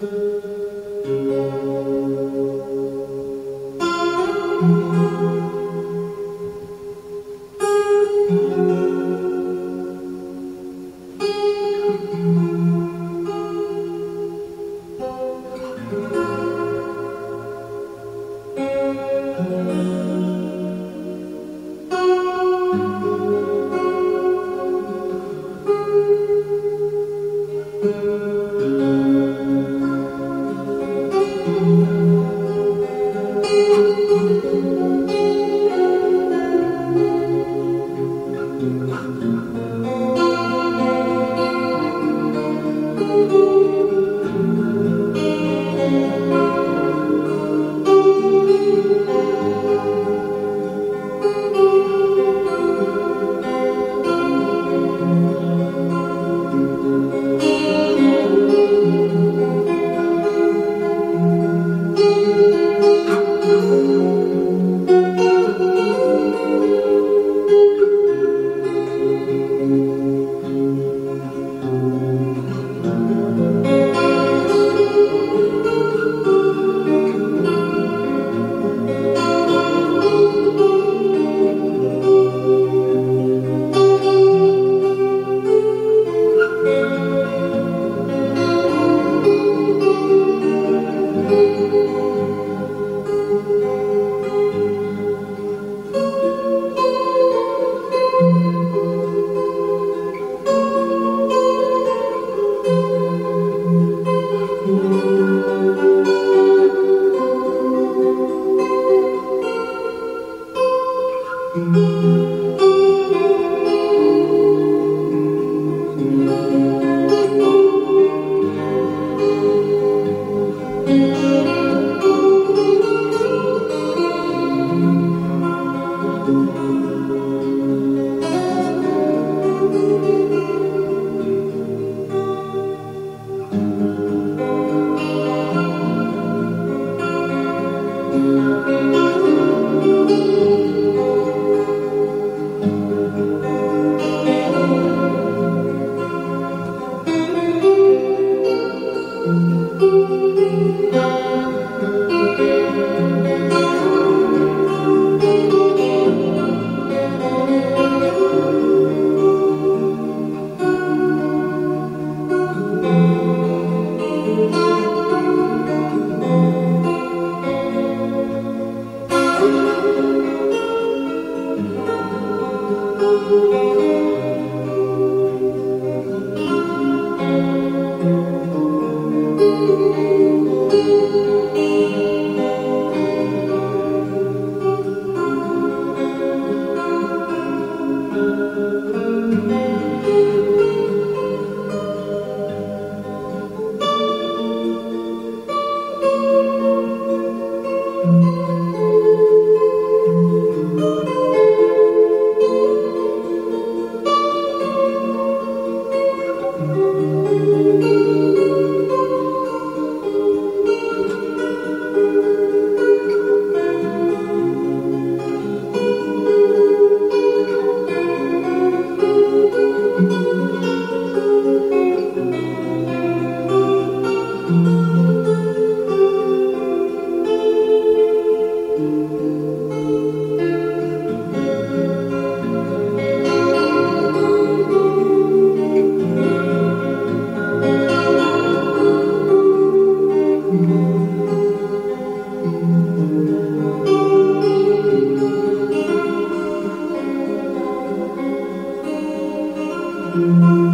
Música Mm-hmm. Música